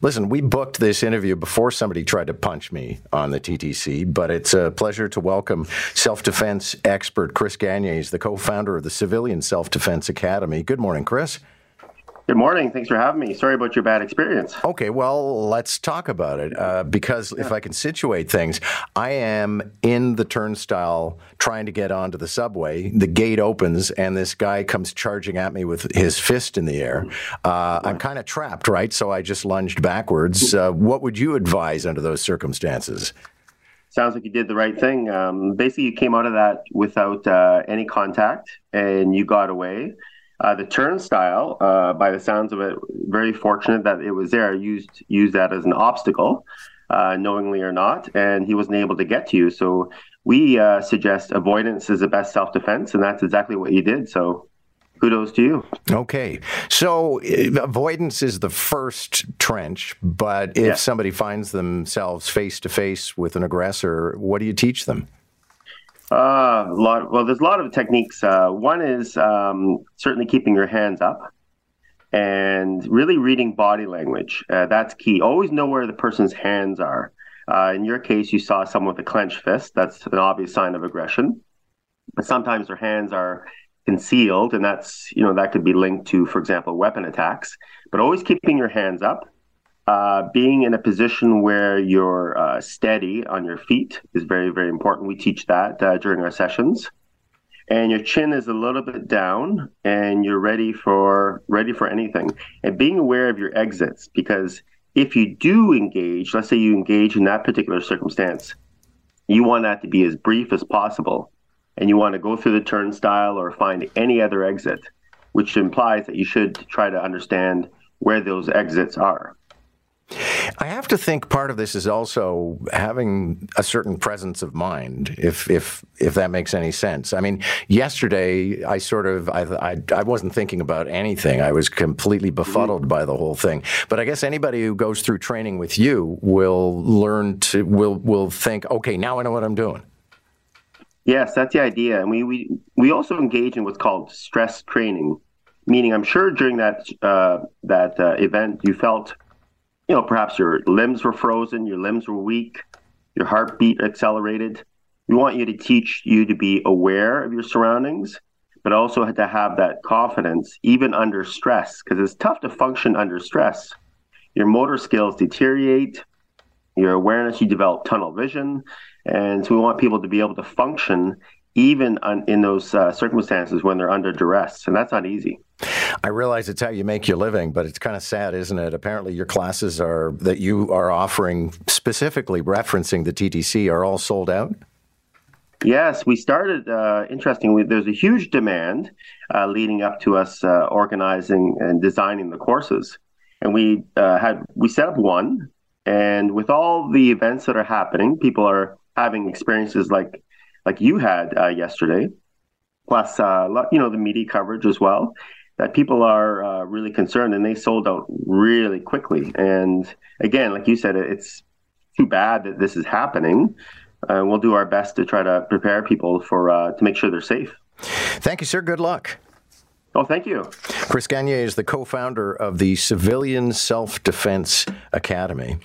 Listen, we booked this interview before somebody tried to punch me on the TTC, but it's a pleasure to welcome self defense expert Chris Gagne. He's the co founder of the Civilian Self Defense Academy. Good morning, Chris. Good morning. Thanks for having me. Sorry about your bad experience. Okay, well, let's talk about it. Uh, because yeah. if I can situate things, I am in the turnstile trying to get onto the subway. The gate opens, and this guy comes charging at me with his fist in the air. Uh, I'm kind of trapped, right? So I just lunged backwards. Uh, what would you advise under those circumstances? Sounds like you did the right thing. Um, basically, you came out of that without uh, any contact, and you got away. Uh, the turnstile, uh, by the sounds of it, very fortunate that it was there. Used used that as an obstacle, uh, knowingly or not, and he wasn't able to get to you. So we uh, suggest avoidance is the best self defense, and that's exactly what you did. So kudos to you. Okay. So uh, avoidance is the first trench, but if yeah. somebody finds themselves face to face with an aggressor, what do you teach them? Uh, lot. Well, there's a lot of techniques. Uh, one is um, certainly keeping your hands up and really reading body language. Uh, that's key. Always know where the person's hands are. Uh, in your case, you saw someone with a clenched fist. That's an obvious sign of aggression. But sometimes their hands are concealed, and that's you know that could be linked to, for example, weapon attacks. But always keeping your hands up uh, being in a position where you're uh, steady on your feet is very, very important. We teach that uh, during our sessions. And your chin is a little bit down, and you're ready for ready for anything. And being aware of your exits, because if you do engage, let's say you engage in that particular circumstance, you want that to be as brief as possible, and you want to go through the turnstile or find any other exit, which implies that you should try to understand where those exits are. I have to think part of this is also having a certain presence of mind, if if if that makes any sense. I mean, yesterday I sort of I I, I wasn't thinking about anything. I was completely befuddled by the whole thing. But I guess anybody who goes through training with you will learn to will will think, okay, now I know what I'm doing. Yes, that's the idea, and we we we also engage in what's called stress training, meaning I'm sure during that uh, that uh, event you felt you know, perhaps your limbs were frozen, your limbs were weak, your heartbeat accelerated. We want you to teach you to be aware of your surroundings, but also to have that confidence even under stress, because it's tough to function under stress. Your motor skills deteriorate, your awareness, you develop tunnel vision. And so we want people to be able to function even in those uh, circumstances when they're under duress. And that's not easy. I realize it's how you make your living, but it's kind of sad, isn't it? Apparently, your classes are that you are offering specifically referencing the TTC are all sold out. Yes, we started. Uh, interestingly, there's a huge demand uh, leading up to us uh, organizing and designing the courses, and we uh, had we set up one, and with all the events that are happening, people are having experiences like like you had uh, yesterday, plus uh, you know the media coverage as well that people are uh, really concerned and they sold out really quickly. And again, like you said, it's too bad that this is happening. Uh, we'll do our best to try to prepare people for uh, to make sure they're safe. Thank you, sir. Good luck. Oh, thank you. Chris Gagne is the co founder of the Civilian Self Defense Academy.